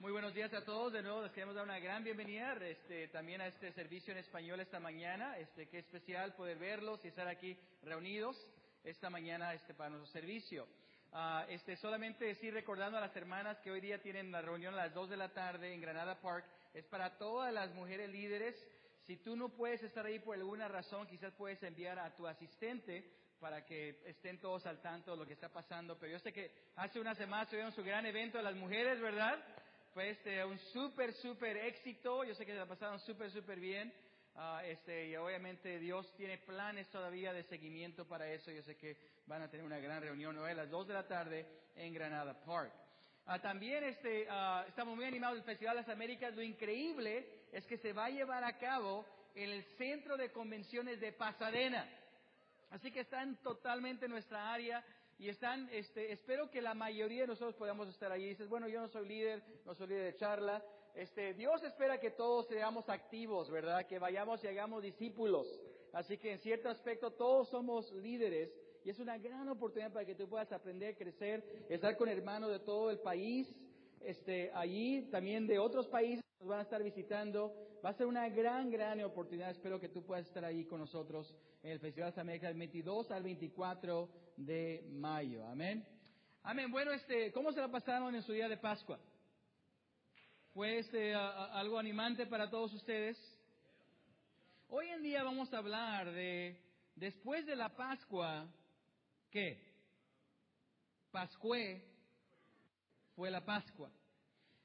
Muy buenos días a todos. De nuevo les queremos dar una gran bienvenida este, también a este servicio en español esta mañana. Este, qué especial poder verlos y estar aquí reunidos esta mañana este, para nuestro servicio. Ah, este, solamente decir, recordando a las hermanas que hoy día tienen la reunión a las 2 de la tarde en Granada Park, es para todas las mujeres líderes. Si tú no puedes estar ahí por alguna razón, quizás puedes enviar a tu asistente para que estén todos al tanto de lo que está pasando. Pero yo sé que hace unas semanas tuvieron su gran evento de las mujeres, ¿verdad? Fue este, un súper, súper éxito. Yo sé que se la pasaron súper, súper bien. Ah, este, y obviamente Dios tiene planes todavía de seguimiento para eso. Yo sé que van a tener una gran reunión hoy a las 2 de la tarde en Granada Park. Ah, también este, ah, estamos muy animados del Festival de las Américas. Lo increíble es que se va a llevar a cabo en el Centro de Convenciones de Pasadena. Así que están totalmente en nuestra área y están, este, espero que la mayoría de nosotros podamos estar allí. Dices, bueno, yo no soy líder, no soy líder de charla. Este, Dios espera que todos seamos activos, ¿verdad? Que vayamos y hagamos discípulos. Así que en cierto aspecto todos somos líderes y es una gran oportunidad para que tú puedas aprender, crecer, estar con hermanos de todo el país este, allí, también de otros países nos van a estar visitando. Va a ser una gran, gran oportunidad. Espero que tú puedas estar ahí con nosotros en el Festival de América del 22 al 24 de mayo. Amén. Amén. Bueno, este, ¿cómo se la pasaron en su día de Pascua? ¿Fue este, algo animante para todos ustedes? Hoy en día vamos a hablar de, después de la Pascua, ¿qué? Pascue fue la Pascua.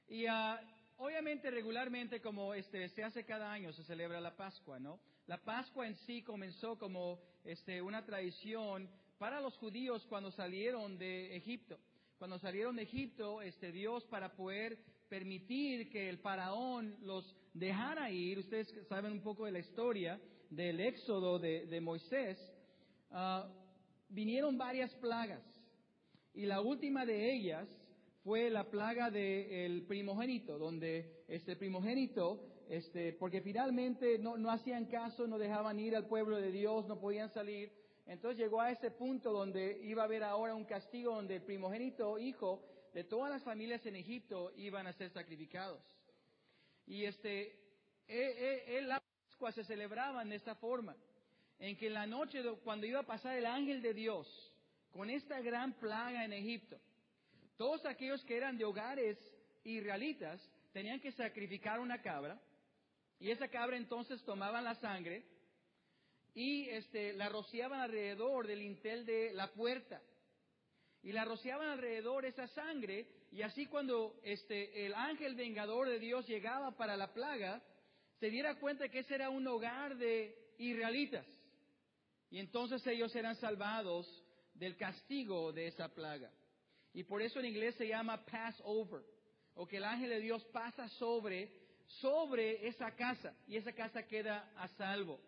Y ah, obviamente regularmente como este se hace cada año se celebra la Pascua, ¿no? La Pascua en sí comenzó como este una tradición para los judíos cuando salieron de Egipto. Cuando salieron de Egipto, este Dios para poder permitir que el faraón los dejara ir, ustedes saben un poco de la historia del éxodo de, Moisés, ah, vinieron varias plagas y la última de ellas fue la plaga del primogénito, donde este primogénito, este, porque finalmente no, no hacían caso, no dejaban ir al pueblo de Dios, no podían salir. Entonces llegó a ese punto donde iba a haber ahora un castigo donde el primogénito hijo de todas las familias en Egipto iban a ser sacrificados. Y este, e, e, la Pascua se celebraba de esta forma, en que en la noche cuando iba a pasar el ángel de Dios con esta gran plaga en Egipto, todos aquellos que eran de hogares israelitas tenían que sacrificar una cabra y esa cabra entonces tomaban la sangre y este, la rociaban alrededor del lintel de la puerta. Y la rociaban alrededor esa sangre y así cuando este, el ángel vengador de Dios llegaba para la plaga, se diera cuenta que ese era un hogar de israelitas. Y entonces ellos eran salvados del castigo de esa plaga. Y por eso en inglés se llama Passover, o que el ángel de Dios pasa sobre, sobre esa casa, y esa casa queda a salvo.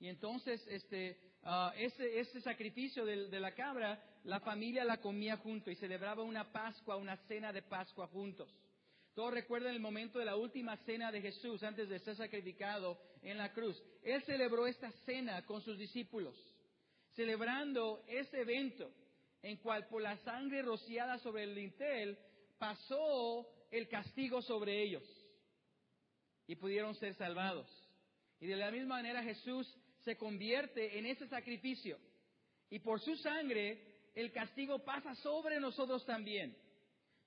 Y entonces, este, ah, ese, sacrificio de, de, la cabra, la familia la comía junto y celebraba una Pascua, una cena de Pascua juntos. Todos recuerdan el momento de la última cena de Jesús antes de ser sacrificado en la cruz. Él celebró esta cena con sus discípulos, celebrando ese evento en cual por la sangre rociada sobre el lintel pasó el castigo sobre ellos y pudieron ser salvados. Y de la misma manera Jesús se convierte en ese sacrificio y por su sangre el castigo pasa sobre nosotros también.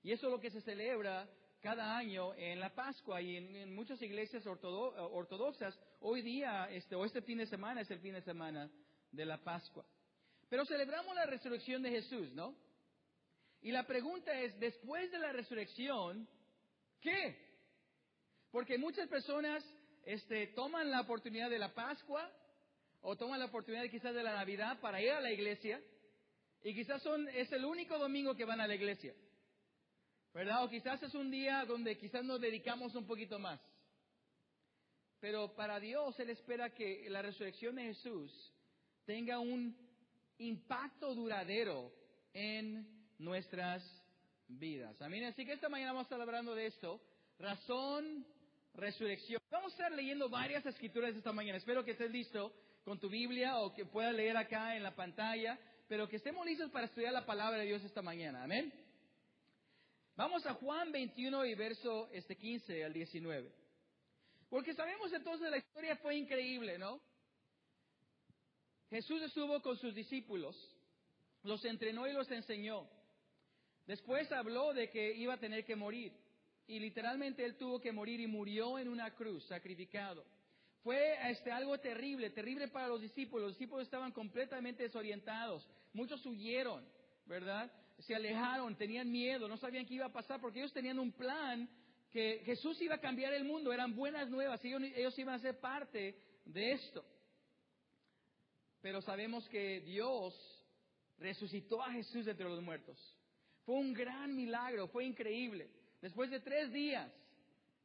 Y eso es lo que se celebra cada año en la Pascua y en, muchas iglesias ortodoxas. Hoy día, este, o este fin de semana es el fin de semana de la Pascua. Pero celebramos la resurrección de Jesús, ¿no? Y la pregunta es, después de la resurrección, ¿qué? Porque muchas personas este, toman la oportunidad de la Pascua o toman la oportunidad quizás de la Navidad para ir a la iglesia y quizás son, es el único domingo que van a la iglesia. ¿Verdad? O quizás es un día donde quizás nos dedicamos un poquito más. Pero para Dios Él espera que la resurrección de Jesús tenga un impacto duradero en nuestras vidas. Amén. Así que esta mañana vamos a estar hablando de esto. Razón, resurrección. Vamos a estar leyendo varias escrituras esta mañana. Espero que estés listo con tu Biblia o que puedas leer acá en la pantalla, pero que estemos listos para estudiar la palabra de Dios esta mañana. Amén. Vamos a Juan 21 y verso este 15 al 19. Porque sabemos entonces la historia fue increíble, ¿no? Jesús estuvo con sus discípulos, los entrenó y los enseñó. Después habló de que iba a tener que morir. Y literalmente él tuvo que morir y murió en una cruz, sacrificado. Fue este, algo terrible, terrible para los discípulos. Los discípulos estaban completamente desorientados. Muchos huyeron, ¿verdad? Se alejaron, tenían miedo, no sabían qué iba a pasar porque ellos tenían un plan que Jesús iba a cambiar el mundo. Eran buenas nuevas, ellos, ellos iban a ser parte de esto. Pero sabemos que Dios resucitó a Jesús de entre los muertos. Fue un gran milagro, fue increíble. Después de tres días,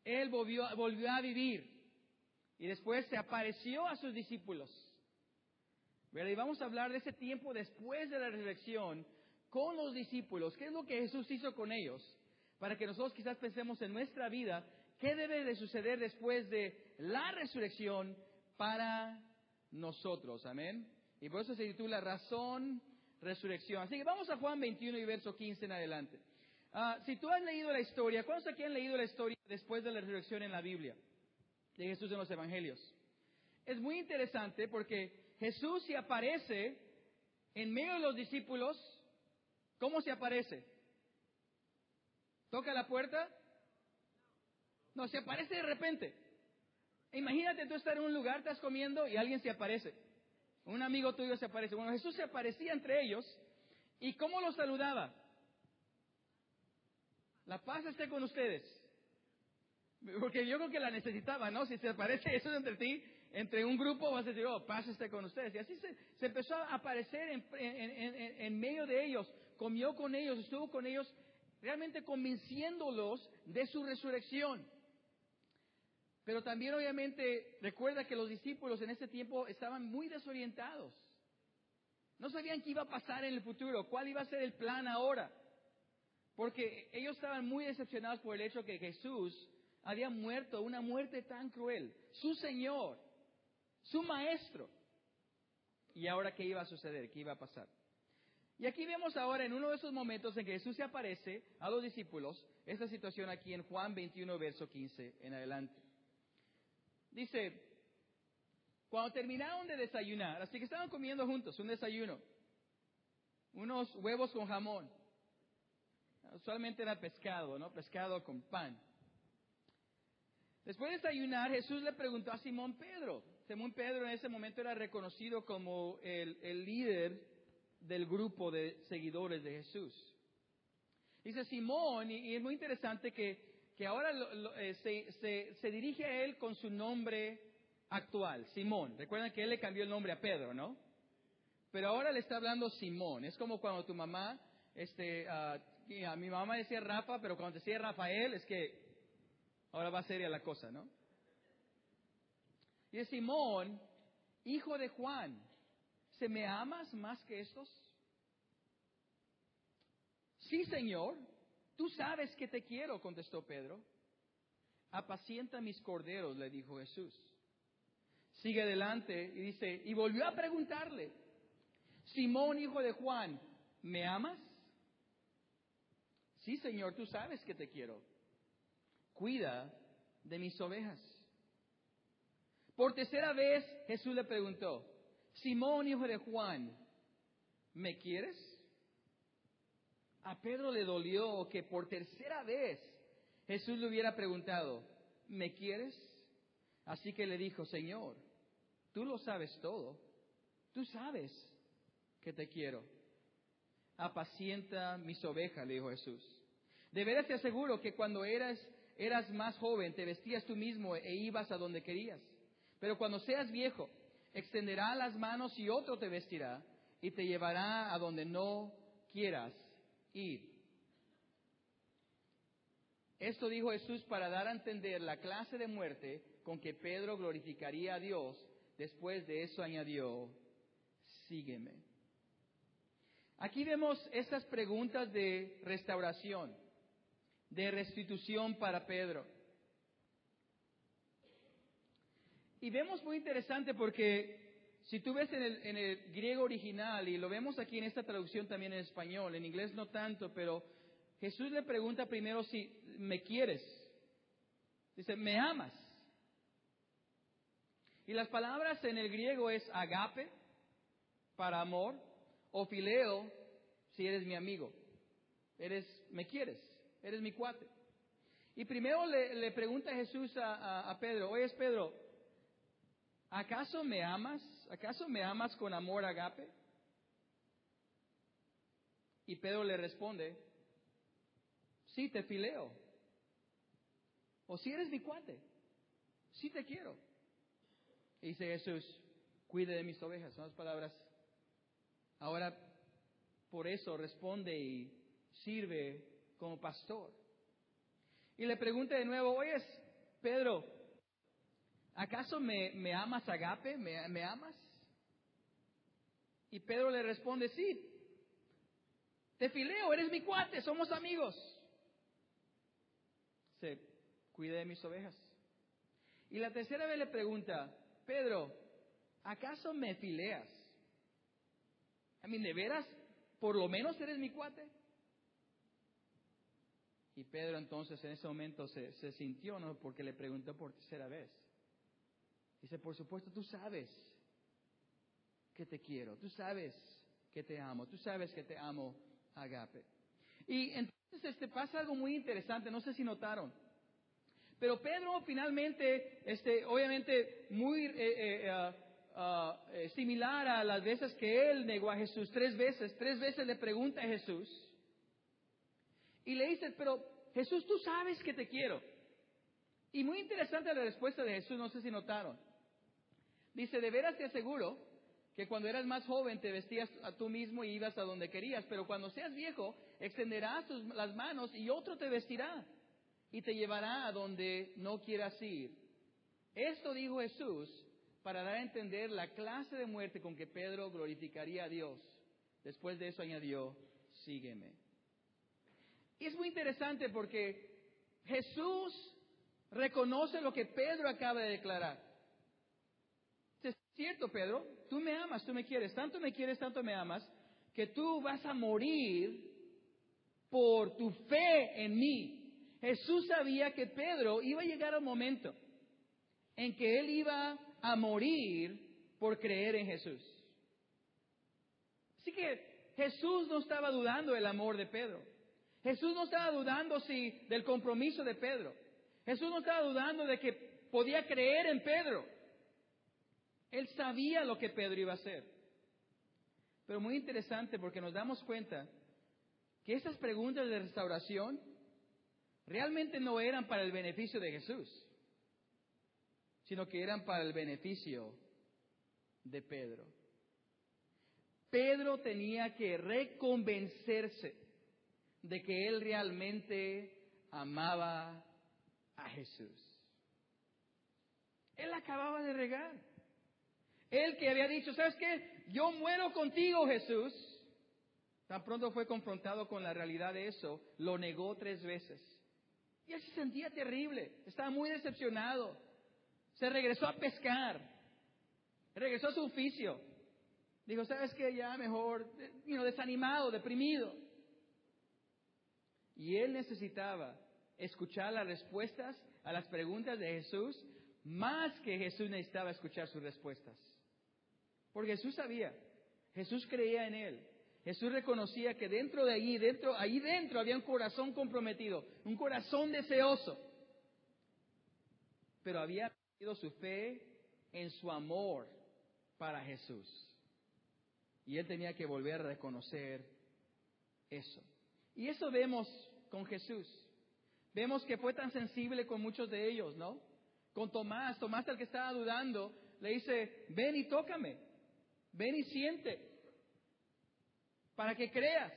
Él volvió, a vivir y después se apareció a sus discípulos. Y vamos a hablar de ese tiempo después de la resurrección con los discípulos. ¿Qué es lo que Jesús hizo con ellos? Para que nosotros quizás pensemos en nuestra vida, ¿qué debe de suceder después de la resurrección para nosotros? Amén. Y por eso se titula Razón resurrección. Así que vamos a Juan 21 y verso 15 en adelante. Ah, si tú has leído la historia, ¿cuántos aquí han leído la historia después de la resurrección en la Biblia? De Jesús en los Evangelios. Es muy interesante porque Jesús se aparece en medio de los discípulos. ¿Cómo se aparece? ¿Toca la puerta? No, se aparece de repente. Imagínate tú estar en un lugar, estás comiendo y alguien se aparece. Un amigo tuyo se aparece. Bueno, Jesús se aparecía entre ellos. ¿Y cómo los saludaba? La paz esté con ustedes. Porque yo creo que la necesitaba, ¿no? Si se aparece Jesús entre ti, entre un grupo, vas a decir, oh, paz esté con ustedes. Y así se, empezó a aparecer en medio de ellos, comió con ellos, estuvo con ellos, realmente convenciéndolos de su resurrección. Pero también obviamente recuerda que los discípulos en ese tiempo estaban muy desorientados. No sabían qué iba a pasar en el futuro, cuál iba a ser el plan ahora. Porque ellos estaban muy decepcionados por el hecho que Jesús había muerto una muerte tan cruel. Su Señor, su Maestro. ¿Y ahora qué iba a suceder? ¿Qué iba a pasar? Y aquí vemos ahora en uno de esos momentos en que Jesús se aparece a los discípulos, esta situación aquí en Juan 21, verso 15 en adelante. Dice, cuando terminaron de desayunar, así que estaban comiendo juntos un desayuno, unos huevos con jamón. Usualmente era pescado, ¿no? Pescado con pan. Después de desayunar, Jesús le preguntó a Simón Pedro. Simón Pedro en ese momento era reconocido como el, líder del grupo de seguidores de Jesús. Dice Simón, y es muy interesante que que ahora eh, se, dirige a él con su nombre actual, Simón. Recuerdan que él le cambió el nombre a Pedro, ¿no? Pero ahora le está hablando Simón. Es como cuando tu mamá, este, ah, a mi mamá decía Rafa, pero cuando decía Rafael es que ahora va seria la cosa, ¿no? Y es Simón, hijo de Juan, ¿se me amas más que estos? Sí, Señor, Tú sabes que te quiero, contestó Pedro. Apacienta mis corderos, le dijo Jesús. Sigue adelante y dice, y volvió a preguntarle, Simón, hijo de Juan, ¿me amas? Sí, Señor, tú sabes que te quiero. Cuida de mis ovejas. Por tercera vez Jesús le preguntó, Simón, hijo de Juan, ¿me quieres? A Pedro le dolió que por tercera vez Jesús le hubiera preguntado, ¿me quieres? Así que le dijo, Señor, tú lo sabes todo, tú sabes que te quiero. Apacienta mis ovejas, le dijo Jesús. De veras te aseguro que cuando eras, eras más joven te vestías tú mismo e ibas a donde querías. Pero cuando seas viejo, extenderá las manos y otro te vestirá y te llevará a donde no quieras ir. Esto dijo Jesús para dar a entender la clase de muerte con que Pedro glorificaría a Dios. Después de eso añadió, sígueme. Aquí vemos estas preguntas de restauración, de restitución para Pedro. Y vemos muy interesante porque si tú ves en el, griego original, y lo vemos aquí en esta traducción también en español, en inglés no tanto, pero Jesús le pregunta primero si me quieres. Dice, ¿me amas? Y las palabras en el griego es agape, para amor, o fileo, si eres mi amigo. Eres, me quieres, eres mi cuate. Y primero le, pregunta Jesús a, a Pedro, oye Pedro, ¿acaso me amas? ¿Acaso me amas con amor agape? Y Pedro le responde, sí te fileo. O si eres mi cuate, sí te quiero. Y dice Jesús, cuide de mis ovejas, son las palabras. Ahora, por eso responde y sirve como pastor. Y le pregunta de nuevo, oyes, Pedro, ¿acaso me, amas agape? ¿Me, ¿Me amas? Y Pedro le responde, sí, te fileo, eres mi cuate, somos amigos. Se cuide de mis ovejas. Y la tercera vez le pregunta, Pedro, ¿acaso me fileas? A mí, ¿de veras? ¿Por lo menos eres mi cuate? Y Pedro entonces en ese momento se, se sintió, ¿no? Porque le preguntó por tercera vez. Dice, por supuesto, tú sabes que te quiero, tú sabes que te amo, tú sabes que te amo agape. Y entonces este, pasa algo muy interesante, no sé si notaron. Pero Pedro finalmente, este, obviamente muy eh, similar a las veces que él negó a Jesús, tres veces, tres veces le pregunta a Jesús. Y le dice, pero Jesús, tú sabes que te quiero. Y muy interesante la respuesta de Jesús, no sé si notaron. Dice, de veras te aseguro que cuando eras más joven te vestías a tú mismo y ibas a donde querías, pero cuando seas viejo extenderás las manos y otro te vestirá y te llevará a donde no quieras ir. Esto dijo Jesús para dar a entender la clase de muerte con que Pedro glorificaría a Dios. Después de eso añadió, sígueme. Y es muy interesante porque Jesús reconoce lo que Pedro acaba de declarar. Cierto, Pedro, tú me amas, tú me quieres, tanto me quieres, tanto me amas, que tú vas a morir por tu fe en mí. Jesús sabía que Pedro iba a llegar al momento en que él iba a morir por creer en Jesús. Así que Jesús no estaba dudando del amor de Pedro. Jesús no estaba dudando si del compromiso de Pedro. Jesús no estaba dudando de que podía creer en Pedro. Él sabía lo que Pedro iba a hacer. Pero muy interesante porque nos damos cuenta que esas preguntas de restauración realmente no eran para el beneficio de Jesús, sino que eran para el beneficio de Pedro. Pedro tenía que reconvencerse de que él realmente amaba a Jesús. Él acababa de regar. Él que había dicho, ¿sabes qué? Yo muero contigo, Jesús. Tan pronto fue confrontado con la realidad de eso, lo negó tres veces. Y él se sentía terrible, estaba muy decepcionado. Se regresó a pescar, regresó a su oficio. Dijo, ¿sabes qué? Ya mejor, desanimado, deprimido. Y él necesitaba escuchar las respuestas a las preguntas de Jesús más que Jesús necesitaba escuchar sus respuestas. Porque Jesús sabía, Jesús creía en él. Jesús reconocía que dentro de allí, dentro, ahí dentro había un corazón comprometido, un corazón deseoso. Pero había perdido su fe en su amor para Jesús. Y él tenía que volver a reconocer eso. Y eso vemos con Jesús. Vemos que fue tan sensible con muchos de ellos, ¿no? Con Tomás, Tomás el que estaba dudando, le dice, ven y tócame. Ven y siente para que creas.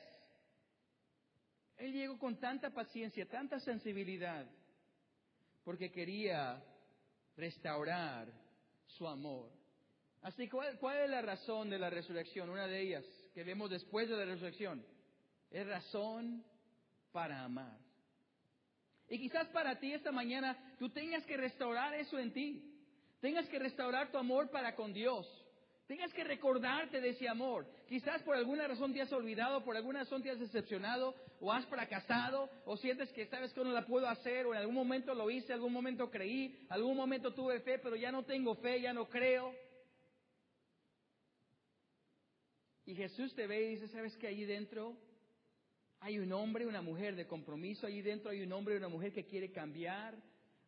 Él llegó con tanta paciencia, tanta sensibilidad, porque quería restaurar su amor. Así, ¿cuál, ¿cuál es la razón de la resurrección? Una de ellas que vemos después de la resurrección. Es razón para amar. Y quizás para ti esta mañana tú tengas que restaurar eso en ti. Tengas que restaurar tu amor para con Dios Tengas que recordarte de ese amor. Quizás por alguna razón te has olvidado, por alguna razón te has decepcionado, o has fracasado, o sientes que sabes que no la puedo hacer, o en algún momento lo hice, algún momento creí, algún momento tuve fe, pero ya no tengo fe, ya no creo. Y Jesús te ve y dice, ¿sabes que allí dentro hay un hombre y una mujer de compromiso? Allí dentro hay un hombre y una mujer que quiere cambiar.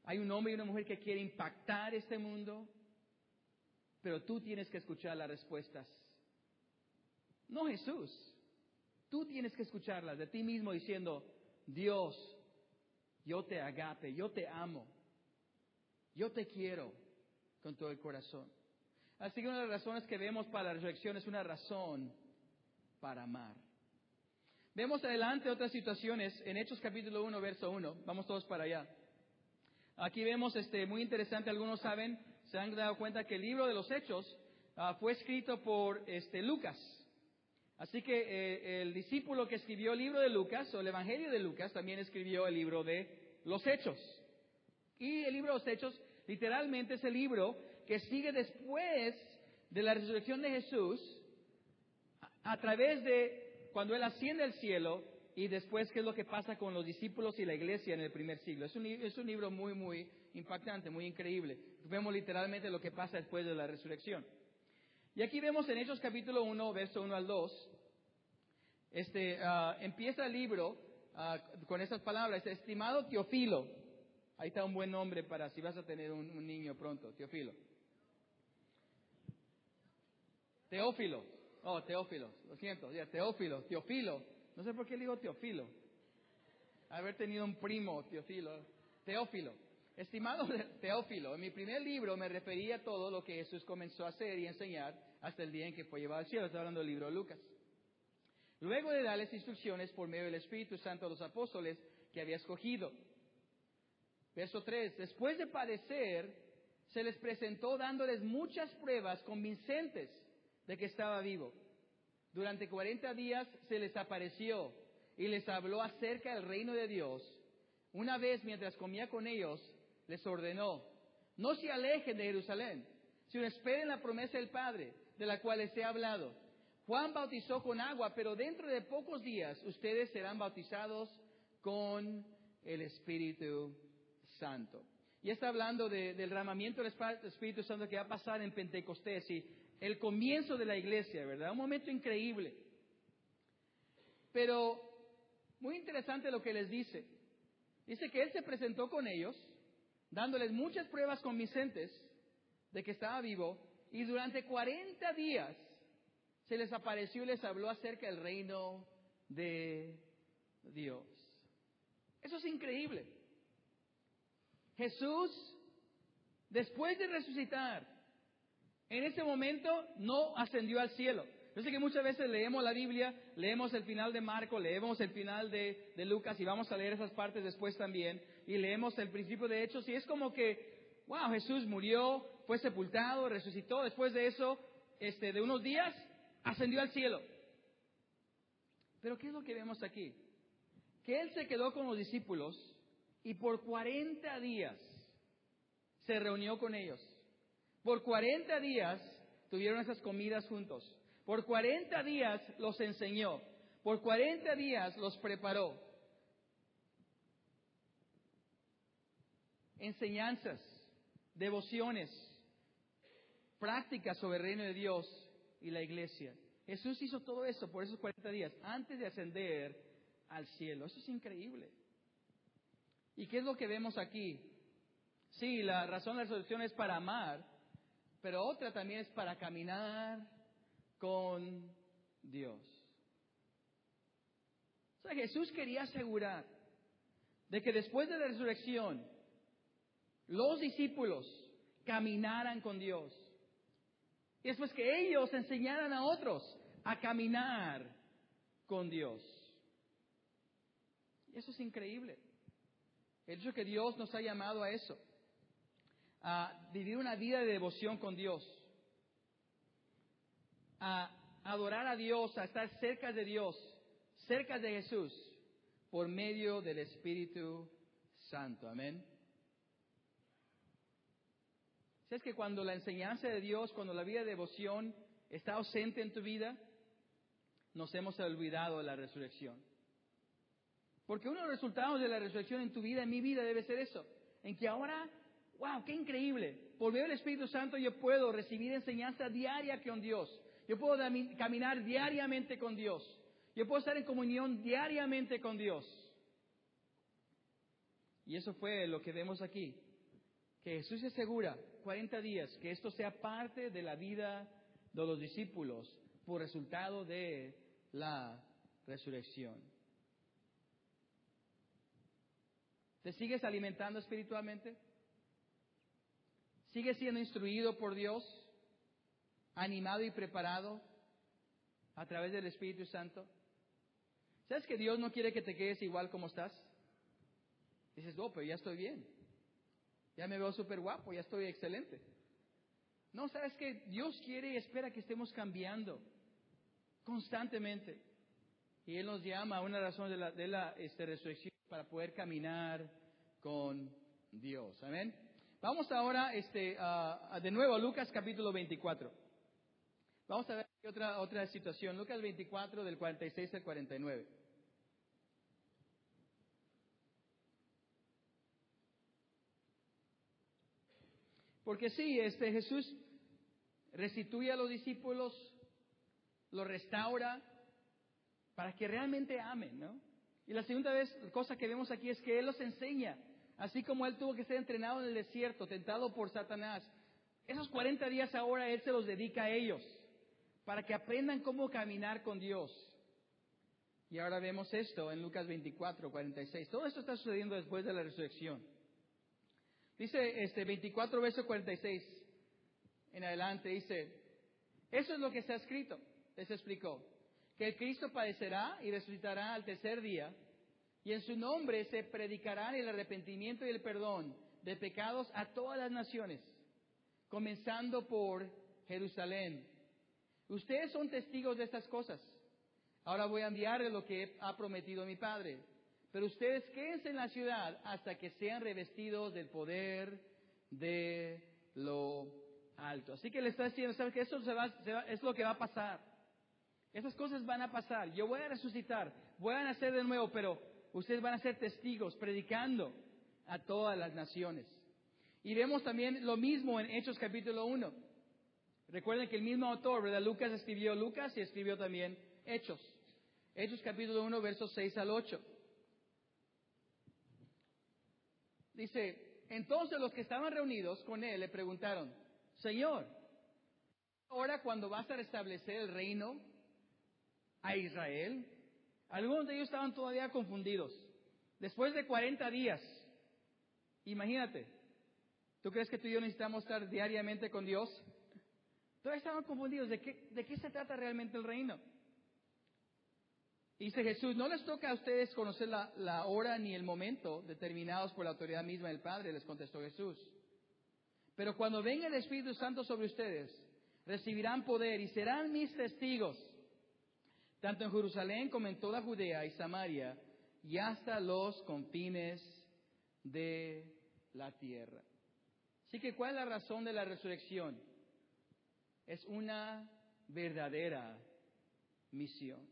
Hay un hombre y una mujer que quiere impactar este mundo. Pero tú tienes que escuchar las respuestas. No Jesús. Tú tienes que escucharlas de ti mismo diciendo, Dios, yo te agape, yo te amo, yo te quiero con todo el corazón. Así que una de las razones que vemos para la resurrección es una razón para amar. Vemos adelante otras situaciones en Hechos capítulo 1, verso 1. Vamos todos para allá. Aquí vemos este muy interesante, algunos saben, se han dado cuenta que el libro de los Hechos ah, fue escrito por este Lucas. Así que eh, el discípulo que escribió el libro de Lucas o el Evangelio de Lucas también escribió el libro de los Hechos. Y el libro de los Hechos literalmente es el libro que sigue después de la resurrección de Jesús, a, través de cuando Él asciende al cielo y después qué es lo que pasa con los discípulos y la iglesia en el primer siglo. Es un, es un libro muy, muy impactante, muy increíble. Vemos literalmente lo que pasa después de la resurrección. Y aquí vemos en Hechos capítulo 1, verso 1 al 2, este, ah, empieza el libro ah, con estas palabras, estimado Teofilo, ahí está un buen nombre para si vas a tener un niño pronto, Teofilo. Teófilo. Oh, Teófilo. Lo siento. Ya, Teófilo. Teófilo. No sé por qué le digo Teófilo. Haber tenido un primo, Teófilo. Teófilo. Estimado Teófilo, en mi primer libro me refería a todo lo que Jesús comenzó a hacer y enseñar hasta el día en que fue llevado al cielo. Estoy hablando del libro de Lucas. Luego de darles instrucciones por medio del Espíritu Santo a los apóstoles que había escogido. Verso 3. Después de padecer, se les presentó dándoles muchas pruebas convincentes de que estaba vivo. Durante 40 días se les apareció y les habló acerca del reino de Dios. Una vez mientras comía con ellos, les ordenó, no se alejen de Jerusalén, sino esperen la promesa del Padre, de la cual les he hablado. Juan bautizó con agua, pero dentro de pocos días ustedes serán bautizados con el Espíritu Santo. Y está hablando del derramamiento del Espíritu Santo que va a pasar en Pentecostés y el comienzo de la iglesia, ¿verdad? Un momento increíble. Pero muy interesante lo que les dice. Dice que Él se presentó con ellos, dándoles muchas pruebas convincentes de que estaba vivo, y durante 40 días se les apareció y les habló acerca del reino de Dios. Eso es increíble. Jesús, después de resucitar, en ese momento no ascendió al cielo. Yo sé que muchas veces leemos la Biblia, leemos el final de Marco, leemos el final de, Lucas y vamos a leer esas partes después también, y leemos el principio de Hechos y es como que, wow, Jesús murió, fue sepultado, resucitó, después de eso, este, de unos días, ascendió al cielo. Pero ¿qué es lo que vemos aquí? Que Él se quedó con los discípulos y por 40 días se reunió con ellos. Por 40 días tuvieron esas comidas juntos. Por 40 días los enseñó. Por 40 días los preparó. Enseñanzas, devociones, prácticas sobre el reino de Dios y la iglesia. Jesús hizo todo eso por esos 40 días antes de ascender al cielo. Eso es increíble. ¿Y qué es lo que vemos aquí? Sí, la razón de la solución es para amar, pero otra también es para caminar con Dios. O sea, Jesús quería asegurar de que después de la resurrección, los discípulos caminaran con Dios. Y después que ellos enseñaran a otros a caminar con Dios. Y eso es increíble. El hecho que Dios nos ha llamado a eso a vivir una vida de devoción con Dios, a adorar a Dios, a estar cerca de Dios, cerca de Jesús, por medio del Espíritu Santo. Amén. Si es que cuando la enseñanza de Dios, cuando la vida de devoción está ausente en tu vida, nos hemos olvidado de la resurrección. Porque uno de los resultados de la resurrección en tu vida, en mi vida, debe ser eso. En que ahora, wow, qué increíble. Por medio del Espíritu Santo yo puedo recibir enseñanza diaria con Dios. Yo puedo caminar diariamente con Dios. Yo puedo estar en comunión diariamente con Dios. Y eso fue lo que vemos aquí. Que Jesús asegura 40 días que esto sea parte de la vida de los discípulos por resultado de la resurrección. ¿Te sigues alimentando espiritualmente? ¿Sigues siendo instruido por Dios? ¿Animado y preparado a través del Espíritu Santo? ¿Sabes que Dios no quiere que te quedes igual como estás? Dices, oh, pero ya estoy bien. Ya me veo súper guapo, ya estoy excelente. No, sabes que Dios quiere y espera que estemos cambiando constantemente. Y Él nos llama a una razón de la, de la este, resurrección para poder caminar con Dios. Amén. Vamos ahora este, de nuevo a Lucas capítulo 24. Vamos a ver otra, otra situación. Lucas 24 del 46 al 49. Porque sí, este Jesús restituye a los discípulos, los restaura para que realmente amen, ¿no? Y la segunda vez, cosa que vemos aquí es que Él los enseña, así como Él tuvo que ser entrenado en el desierto, tentado por Satanás. Esos 40 días ahora Él se los dedica a ellos, para que aprendan cómo caminar con Dios. Y ahora vemos esto en Lucas 24, 46. Todo esto está sucediendo después de la resurrección. Dice este 24, verso 46 en adelante, dice, eso es lo que está escrito, les explicó que el Cristo padecerá y resucitará al tercer día, y en su nombre se predicará el arrepentimiento y el perdón de pecados a todas las naciones, comenzando por Jerusalén. Ustedes son testigos de estas cosas. Ahora voy a enviarles lo que ha prometido mi Padre. Pero ustedes quédense en la ciudad hasta que sean revestidos del poder de lo alto. Así que le está diciendo, ¿sabes que Eso es lo que va a pasar. Esas cosas van a pasar. Yo voy a resucitar, voy a nacer de nuevo, pero ustedes van a ser testigos, predicando a todas las naciones. Y vemos también lo mismo en Hechos capítulo 1. Recuerden que el mismo autor, ¿verdad? Lucas escribió Lucas y escribió también Hechos. Hechos capítulo 1, versos 6 al 8. Dice, entonces los que estaban reunidos con él le preguntaron, Señor, ahora cuando vas a restablecer el reino a Israel. Algunos de ellos estaban todavía confundidos. Después de 40 días, imagínate, ¿tú crees que tú y yo necesitamos estar diariamente con Dios? Todavía estaban confundidos. ¿De qué, de qué se trata realmente el reino? Dice Jesús, no les toca a ustedes conocer la, la, hora ni el momento determinados por la autoridad misma del Padre, les contestó Jesús. Pero cuando venga el Espíritu Santo sobre ustedes, recibirán poder y serán mis testigos tanto en Jerusalén como en toda Judea y Samaria y hasta los confines de la tierra. Así que, ¿cuál es la razón de la resurrección? Es una verdadera misión.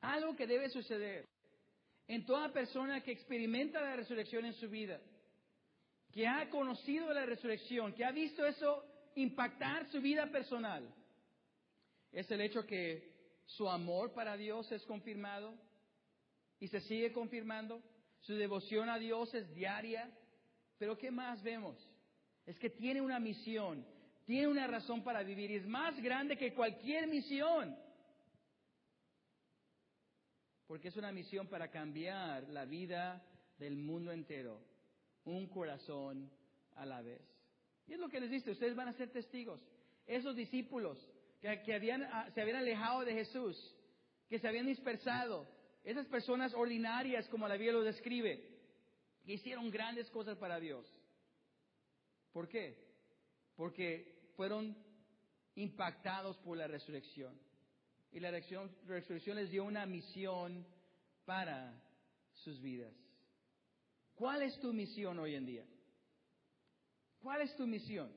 Algo que debe suceder en toda persona que experimenta la resurrección en su vida, que ha conocido la resurrección, que ha visto eso impactar su vida personal es el hecho que su amor para Dios es confirmado y se sigue confirmando. Su devoción a Dios es diaria. Pero ¿qué más vemos? Es que tiene una misión, tiene una razón para vivir y es más grande que cualquier misión. Porque es una misión para cambiar la vida del mundo entero, un corazón a la vez. Y es lo que les dice, ustedes van a ser testigos. Esos discípulos que, habían, ah, se habían alejado de Jesús, que se habían dispersado, esas personas ordinarias como la Biblia lo describe, que hicieron grandes cosas para Dios. ¿Por qué? Porque fueron impactados por la resurrección. Y la resurrección les dio una misión para sus vidas. ¿Cuál es tu misión hoy en día? ¿Cuál es tu misión?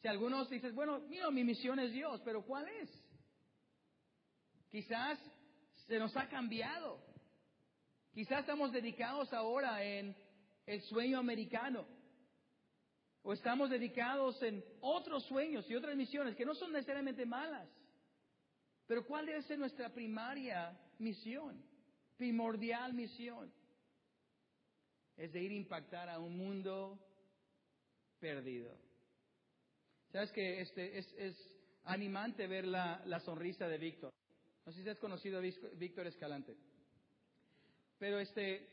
Si algunos dicen, bueno, mira, mi misión es Dios, pero ¿cuál es? Quizás se nos ha cambiado. Quizás estamos dedicados ahora en el sueño americano. O estamos dedicados en otros sueños y otras misiones que no son necesariamente malas. Pero ¿cuál debe ser nuestra primaria misión? Primordial misión. Es de ir a impactar a un mundo perdido. Sabes que este es, animante ver la, la sonrisa de Víctor. No sé si has conocido a Víctor Escalante. Pero este,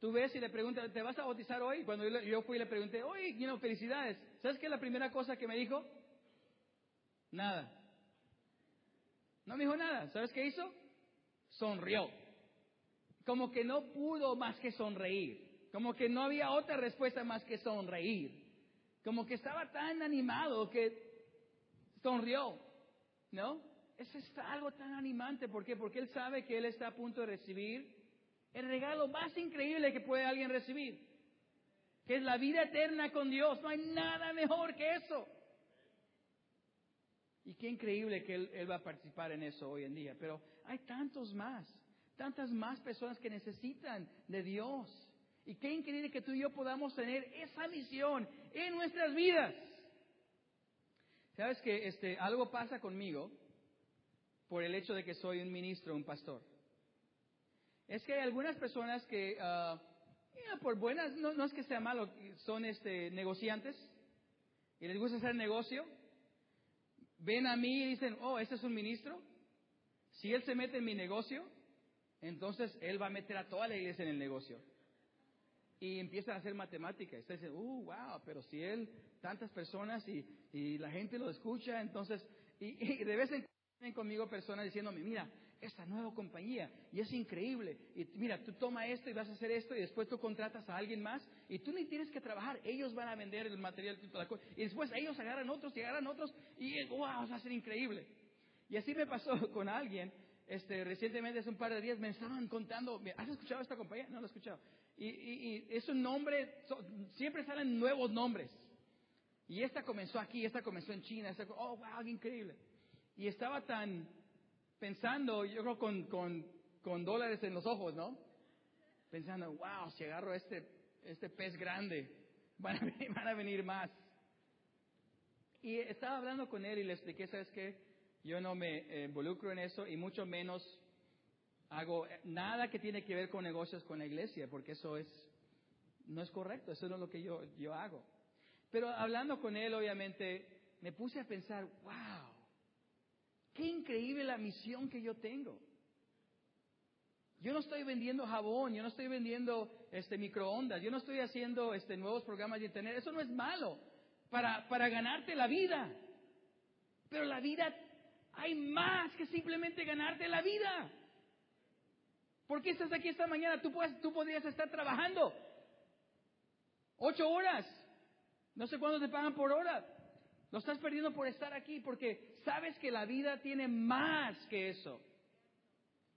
tú ves y le preguntas, ¿te vas a bautizar hoy? Cuando yo, fui y le pregunté, oye, you felicidades. ¿Sabes qué es la primera cosa que me dijo? Nada. No me dijo nada. ¿Sabes qué hizo? Sonrió. Como que no pudo más que sonreír. Como que no había otra respuesta más que sonreír. Como que estaba tan animado que sonrió. ¿No? Eso es algo tan animante. ¿Por qué? Porque él sabe que él está a punto de recibir el regalo más increíble que puede alguien recibir. Que es la vida eterna con Dios. No hay nada mejor que eso. Y qué increíble que él, él, va a participar en eso hoy en día. Pero hay tantos más, tantas más personas que necesitan de Dios. Y qué increíble que tú y yo podamos tener esa misión en nuestras vidas. Sabes que este, algo pasa conmigo por el hecho de que soy un ministro, un pastor. Es que hay algunas personas que, ah, por buenas, no, es que sea malo, son este, negociantes y les gusta hacer negocio. Ven a mí y dicen, oh, este es un ministro. Si él se mete en mi negocio, entonces él va a meter a toda la iglesia en el negocio y empiezan a hacer matemáticas. Y dicen, uh, wow, pero si él, tantas personas y, y la gente lo escucha, entonces, y, de vez en cuando vienen conmigo personas diciéndome, mira, esta nueva compañía, y es increíble, y mira, tú toma esto y vas a hacer esto, y después tú contratas a alguien más, y tú ni tienes que trabajar, ellos van a vender el material, y después ellos agarran otros y agarran otros, y wow, va a ser increíble. Y así me pasó con alguien, este, recientemente, hace un par de días, me estaban contando, ¿has escuchado esta compañía? No lo he escuchado. Y, es un nombre, siempre salen nuevos nombres. Y esta comenzó aquí, esta comenzó en China, oh, wow, increíble. Y estaba tan pensando, yo creo con, con, dólares en los ojos, ¿no? Pensando, wow, si agarro este, este pez grande, van a, venir, van a venir más. Y estaba hablando con él y le expliqué, ¿sabes qué? Yo no me involucro en eso y mucho menos hago nada que tiene que ver con negocios con la iglesia, porque eso es, no es correcto, eso no es lo que yo, yo hago. Pero hablando con él, obviamente, me puse a pensar, wow, qué increíble la misión que yo tengo. Yo no estoy vendiendo jabón, yo no estoy vendiendo este microondas, yo no estoy haciendo este nuevos programas de internet, eso no es malo para, para ganarte la vida. Pero la vida hay más que simplemente ganarte la vida. ¿Por qué estás aquí esta mañana? Tú, puedes, tú podrías estar trabajando ocho horas. No sé cuándo te pagan por hora. Lo estás perdiendo por estar aquí porque sabes que la vida tiene más que eso.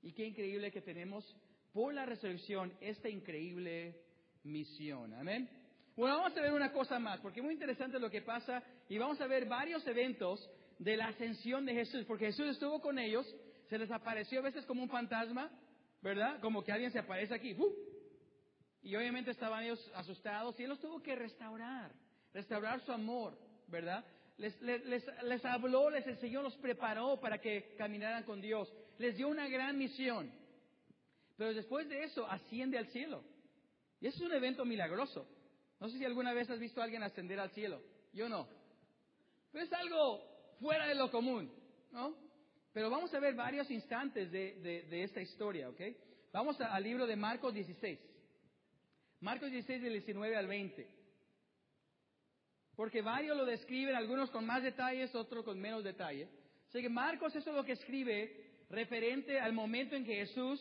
Y qué increíble que tenemos por la resurrección esta increíble misión. Amén. Bueno, vamos a ver una cosa más, porque es muy interesante lo que pasa y vamos a ver varios eventos de la ascensión de Jesús, porque Jesús estuvo con ellos, se les apareció a veces como un fantasma, ¿verdad? Como que alguien se aparece aquí. Y obviamente estaban ellos asustados y Él los tuvo que restaurar, restaurar su amor, ¿verdad? Les, les, habló, les enseñó, los preparó para que caminaran con Dios. Les dio una gran misión. Pero después de eso asciende al cielo. Y eso es un evento milagroso. No sé si alguna vez has visto a alguien ascender al cielo. Yo no. Pero es algo fuera de lo común, ¿no? Pero vamos a ver varios instantes de, esta historia, ¿ok? Vamos al libro de Marcos 16. Marcos 16 del 19 al 20. Porque varios lo describen, algunos con más detalles, otros con menos detalle. Así que Marcos eso es lo que escribe referente al momento en que Jesús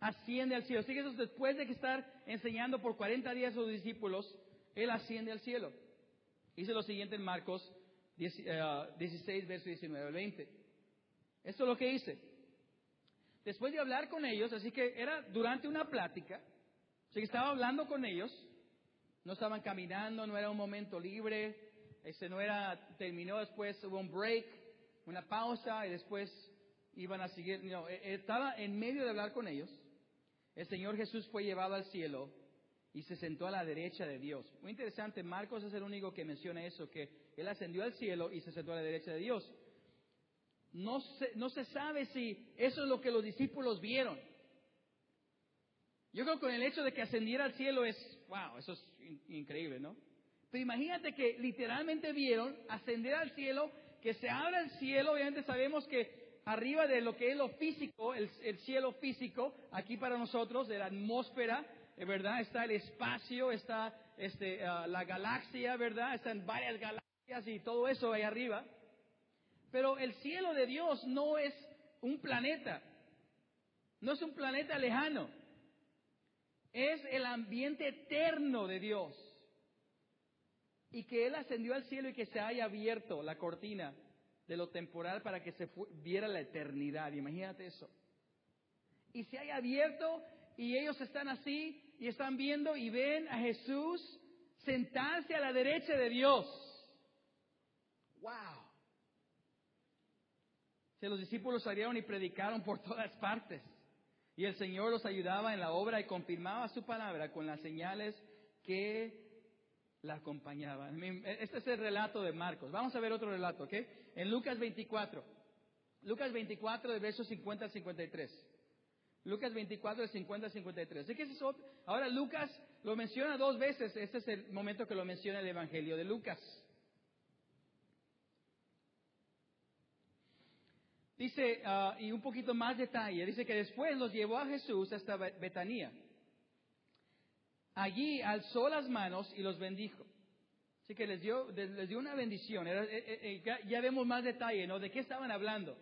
asciende al cielo. Así después de que estar enseñando por 40 días a sus discípulos, Él asciende al cielo. Dice lo siguiente en Marcos 16, eh, verso 19 al 20. Esto es lo que hice. Después de hablar con ellos, así que era durante una plática, así que estaba hablando con ellos, no estaban caminando, no era un momento libre, ese no era, terminó después, hubo un break, una pausa y después iban a seguir. No, e, estaba en medio de hablar con ellos. El Señor Jesús fue llevado al cielo y se sentó a la derecha de Dios. Muy interesante, Marcos es el único que menciona eso, que Él ascendió al cielo y se sentó a la derecha de Dios. No se, no se sabe si eso es lo que los discípulos vieron. Yo creo que con el hecho de que ascendiera al cielo es, wow, eso es increíble, ¿no? Pero imagínate que literalmente vieron ascender al cielo, que se abra el cielo, obviamente sabemos que arriba de lo que es lo físico, el, cielo físico, aquí para nosotros, de la atmósfera, ¿verdad? Está el espacio, está este, ah, la galaxia, ¿verdad? Están varias galaxias y todo eso ahí arriba. Pero el cielo de Dios no es un planeta, no es un planeta lejano es el ambiente eterno de Dios. Y que Él ascendió al cielo y que se haya abierto la cortina de lo temporal para que se viera la eternidad. Imagínate eso. Y se haya abierto y ellos están así y están viendo y ven a Jesús sentarse a la derecha de Dios. ¡Wow! Se los discípulos salieron y predicaron por todas partes. Y el Señor los ayudaba en la obra y confirmaba su palabra con las señales que la acompañaban. Este es el relato de Marcos. Vamos a ver otro relato, ¿ok? En Lucas 24. Lucas 24, de versos 50 al 53. Lucas 24, de 50 al 53. Así que ahora Lucas lo menciona dos veces. Este es el momento que lo menciona el Evangelio de Lucas. Dice, ah, y un poquito más detalle, dice que después los llevó a Jesús hasta Betanía. Allí alzó las manos y los bendijo. Así que les dio, les dio una bendición. Eh, eh, eh, ya, vemos más detalle, ¿no? ¿De qué estaban hablando?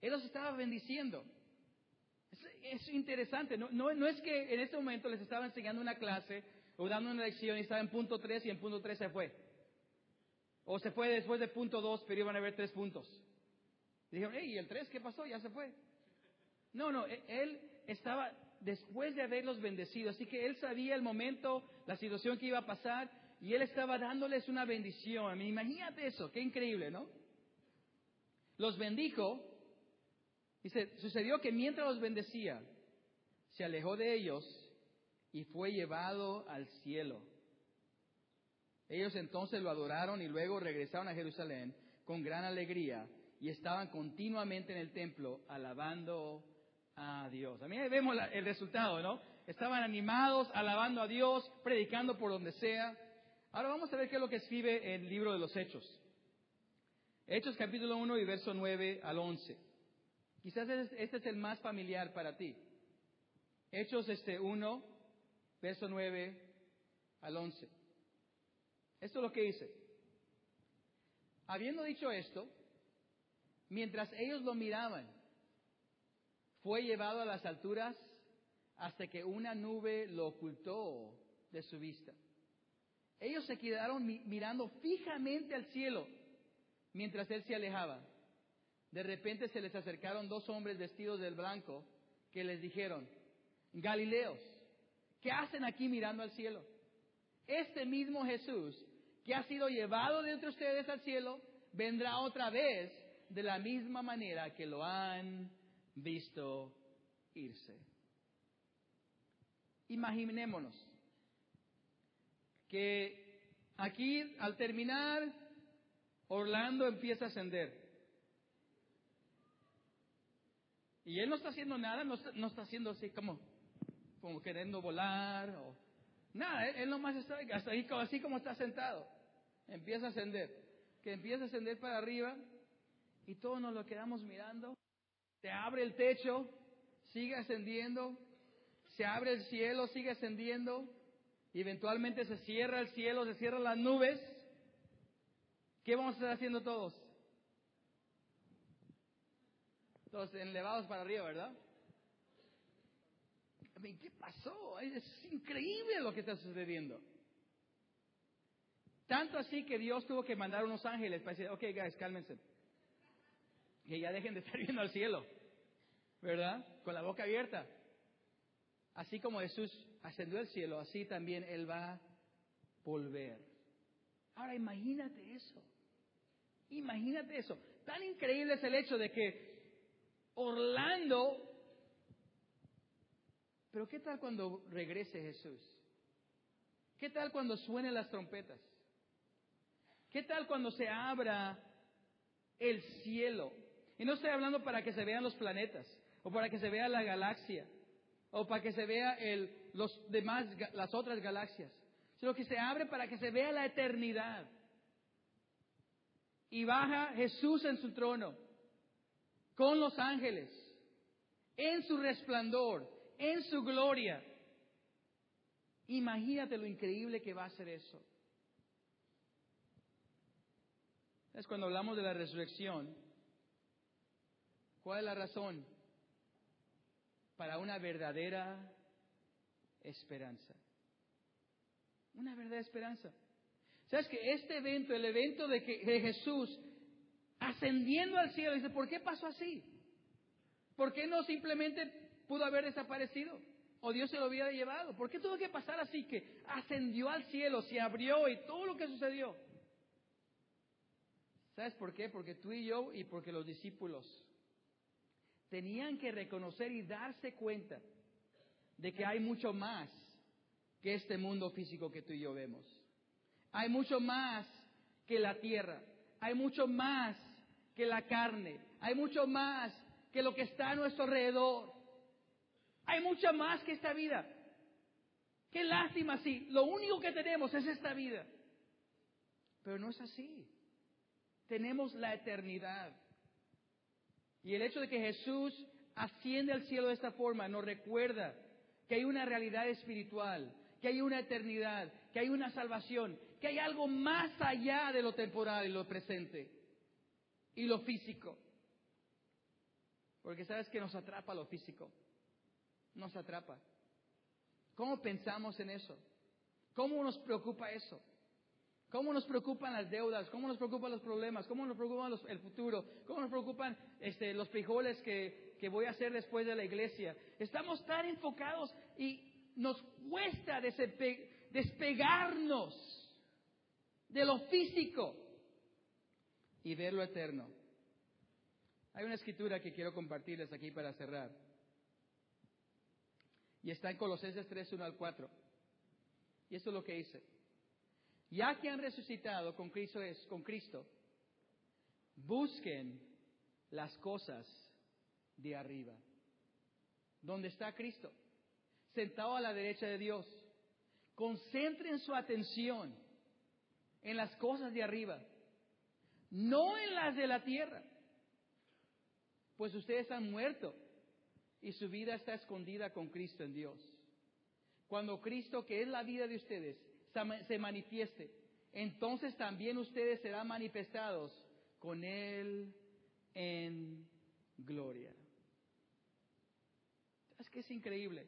Él los estaba bendiciendo. Es, interesante, no, no, es que en ese momento les estaba enseñando una clase o dando una lección y estaba en punto 3 y en punto 3 se fue. O se fue después de punto 2, pero iban a haber tres puntos. Dijeron, ¿y el 3 qué pasó? Ya se fue. No, no, e-, él estaba después de haberlos bendecido, así que él sabía el momento, la situación que iba a pasar, y él estaba dándoles una bendición. Imagínate eso, qué increíble, ¿no? Los bendijo, dice, sucedió que mientras los bendecía, se alejó de ellos y fue llevado al cielo. Ellos entonces lo adoraron y luego regresaron a Jerusalén con gran alegría y estaban continuamente en el templo alabando a Dios. A mí vemos el resultado, ¿no? Estaban animados, alabando a Dios, predicando por donde sea. Ahora vamos a ver qué es lo que escribe el libro de los Hechos. Hechos capítulo 1 y verso 9 al 11. Quizás este es el más familiar para ti. Hechos este 1, verso 9 al 11. Esto es lo que dice. Habiendo dicho esto, Mientras ellos lo miraban, fue llevado a las alturas hasta que una nube lo ocultó de su vista. Ellos se quedaron mirando fijamente al cielo mientras él se alejaba. De repente se les acercaron dos hombres vestidos del blanco que les dijeron, Galileos, ¿qué hacen aquí mirando al cielo? Este mismo Jesús que ha sido llevado de entre ustedes al cielo vendrá otra vez de la misma manera que lo han visto irse. Imaginémonos que aquí al terminar Orlando empieza a ascender. Y él no está haciendo nada, no está, haciendo así como, queriendo volar o nada, él, nomás está hasta ahí, así como está sentado. Empieza a ascender. Que empieza a ascender para arriba y todos nos lo quedamos mirando. Se abre el techo, sigue ascendiendo, se abre el cielo, sigue ascendiendo, eventualmente se cierra el cielo, se cierran las nubes. ¿Qué vamos a estar haciendo todos? Todos elevados para arriba, ¿verdad? ¿Qué pasó? Es increíble lo que está sucediendo. Tanto así que Dios tuvo que mandar unos ángeles para decir, ok, guys, cálmense que ya dejen de estar viendo al cielo, ¿verdad? Con la boca abierta. Así como Jesús ascendió al cielo, así también Él va a volver Ahora imagínate eso. Imagínate eso. Tan increíble es el hecho de que Orlando... Pero ¿qué tal cuando regrese Jesús? ¿Qué tal cuando suenen las trompetas? ¿Qué tal cuando se abra el cielo? Y no estoy hablando para que se vean los planetas, o para que se vea la galaxia, o para que se vea los demás, las otras galaxias, sino que se abre para que se vea la eternidad. Y baja Jesús en su trono, con los ángeles, en su resplandor, en su gloria. Imagínate lo increíble que va a ser eso. Es cuando hablamos de la resurrección. ¿Cuál es la razón? Para una verdadera esperanza. Una verdadera esperanza. ¿Sabes que este evento, el evento de, que, de Jesús ascendiendo al cielo, dice, ¿por qué pasó así? ¿Por qué no simplemente pudo haber desaparecido? ¿O Dios se lo había llevado? ¿Por qué tuvo que pasar así que ascendió al cielo, se abrió y todo lo que sucedió? ¿Sabes por qué? Porque tú y yo y porque los discípulos tenían que reconocer y darse cuenta de que hay mucho más que este mundo físico que tú y yo vemos. Hay mucho más que la tierra. Hay mucho más que la carne. Hay mucho más que lo que está a nuestro alrededor. Hay mucho más que esta vida. Qué lástima si lo único que tenemos es esta vida. Pero no es así tenemos la eternidad. Y el hecho de que Jesús asciende al cielo de esta forma nos recuerda que hay una realidad espiritual, que hay una eternidad, que hay una salvación, que hay algo más allá de lo temporal y lo presente y lo físico. Porque sabes que nos atrapa lo físico, nos atrapa. ¿Cómo pensamos en eso? ¿Cómo nos preocupa eso? ¿Cómo nos preocupan las deudas? ¿Cómo nos preocupan los problemas? ¿Cómo nos preocupan el futuro? ¿Cómo nos preocupan este, los frijoles que, que voy a hacer después de la iglesia? Estamos tan enfocados y nos cuesta despegarnos de lo físico y ver lo eterno. Hay una escritura que quiero compartirles aquí para cerrar. Y está en Colosenses 3, 1 al 4. Y esto es lo que dice ya que han resucitado con Cristo, es, con Cristo, busquen las cosas de arriba. ¿Dónde está Cristo? Sentado a la derecha de Dios. Concentren su atención en las cosas de arriba, no en las de la tierra, pues ustedes han muerto y su vida está escondida con Cristo en Dios. Cuando Cristo, que es la vida de ustedes, se manifieste, entonces también ustedes serán manifestados con Él en gloria. Es que es increíble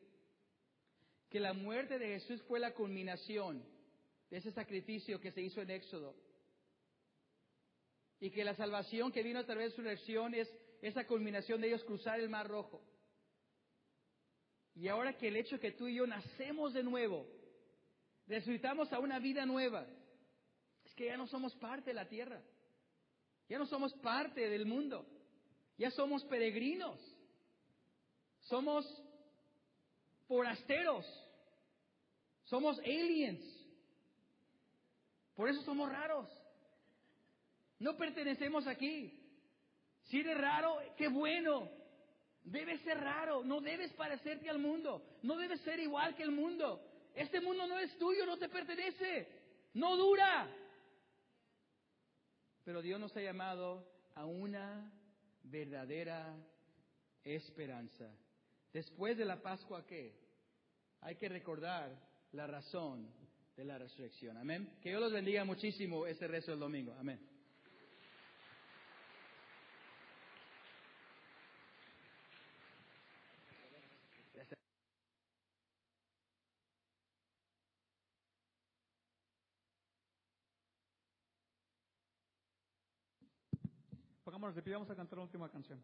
que la muerte de Jesús fue la culminación de ese sacrificio que se hizo en Éxodo. Y que la salvación que vino a través de su reacción es esa culminación de ellos cruzar el mar rojo. Y ahora que el hecho que tú y yo nacemos de nuevo, resucitamos a una vida nueva, es que ya no somos parte de la tierra, ya no somos parte del mundo, ya somos peregrinos, somos forasteros, somos aliens, por eso somos raros, no pertenecemos aquí. Si eres raro, qué bueno, Debes ser raro, no debes parecerte al mundo, no debes ser igual que el mundo. Este mundo no es tuyo, no te pertenece, no dura. Pero Dios nos ha llamado a una verdadera esperanza. Después de la Pascua, ¿qué? Hay que recordar la razón de la resurrección. Amén. Que Dios los bendiga muchísimo este resto del domingo. Amén. Pongámonos de pie, vamos a cantar la última canción.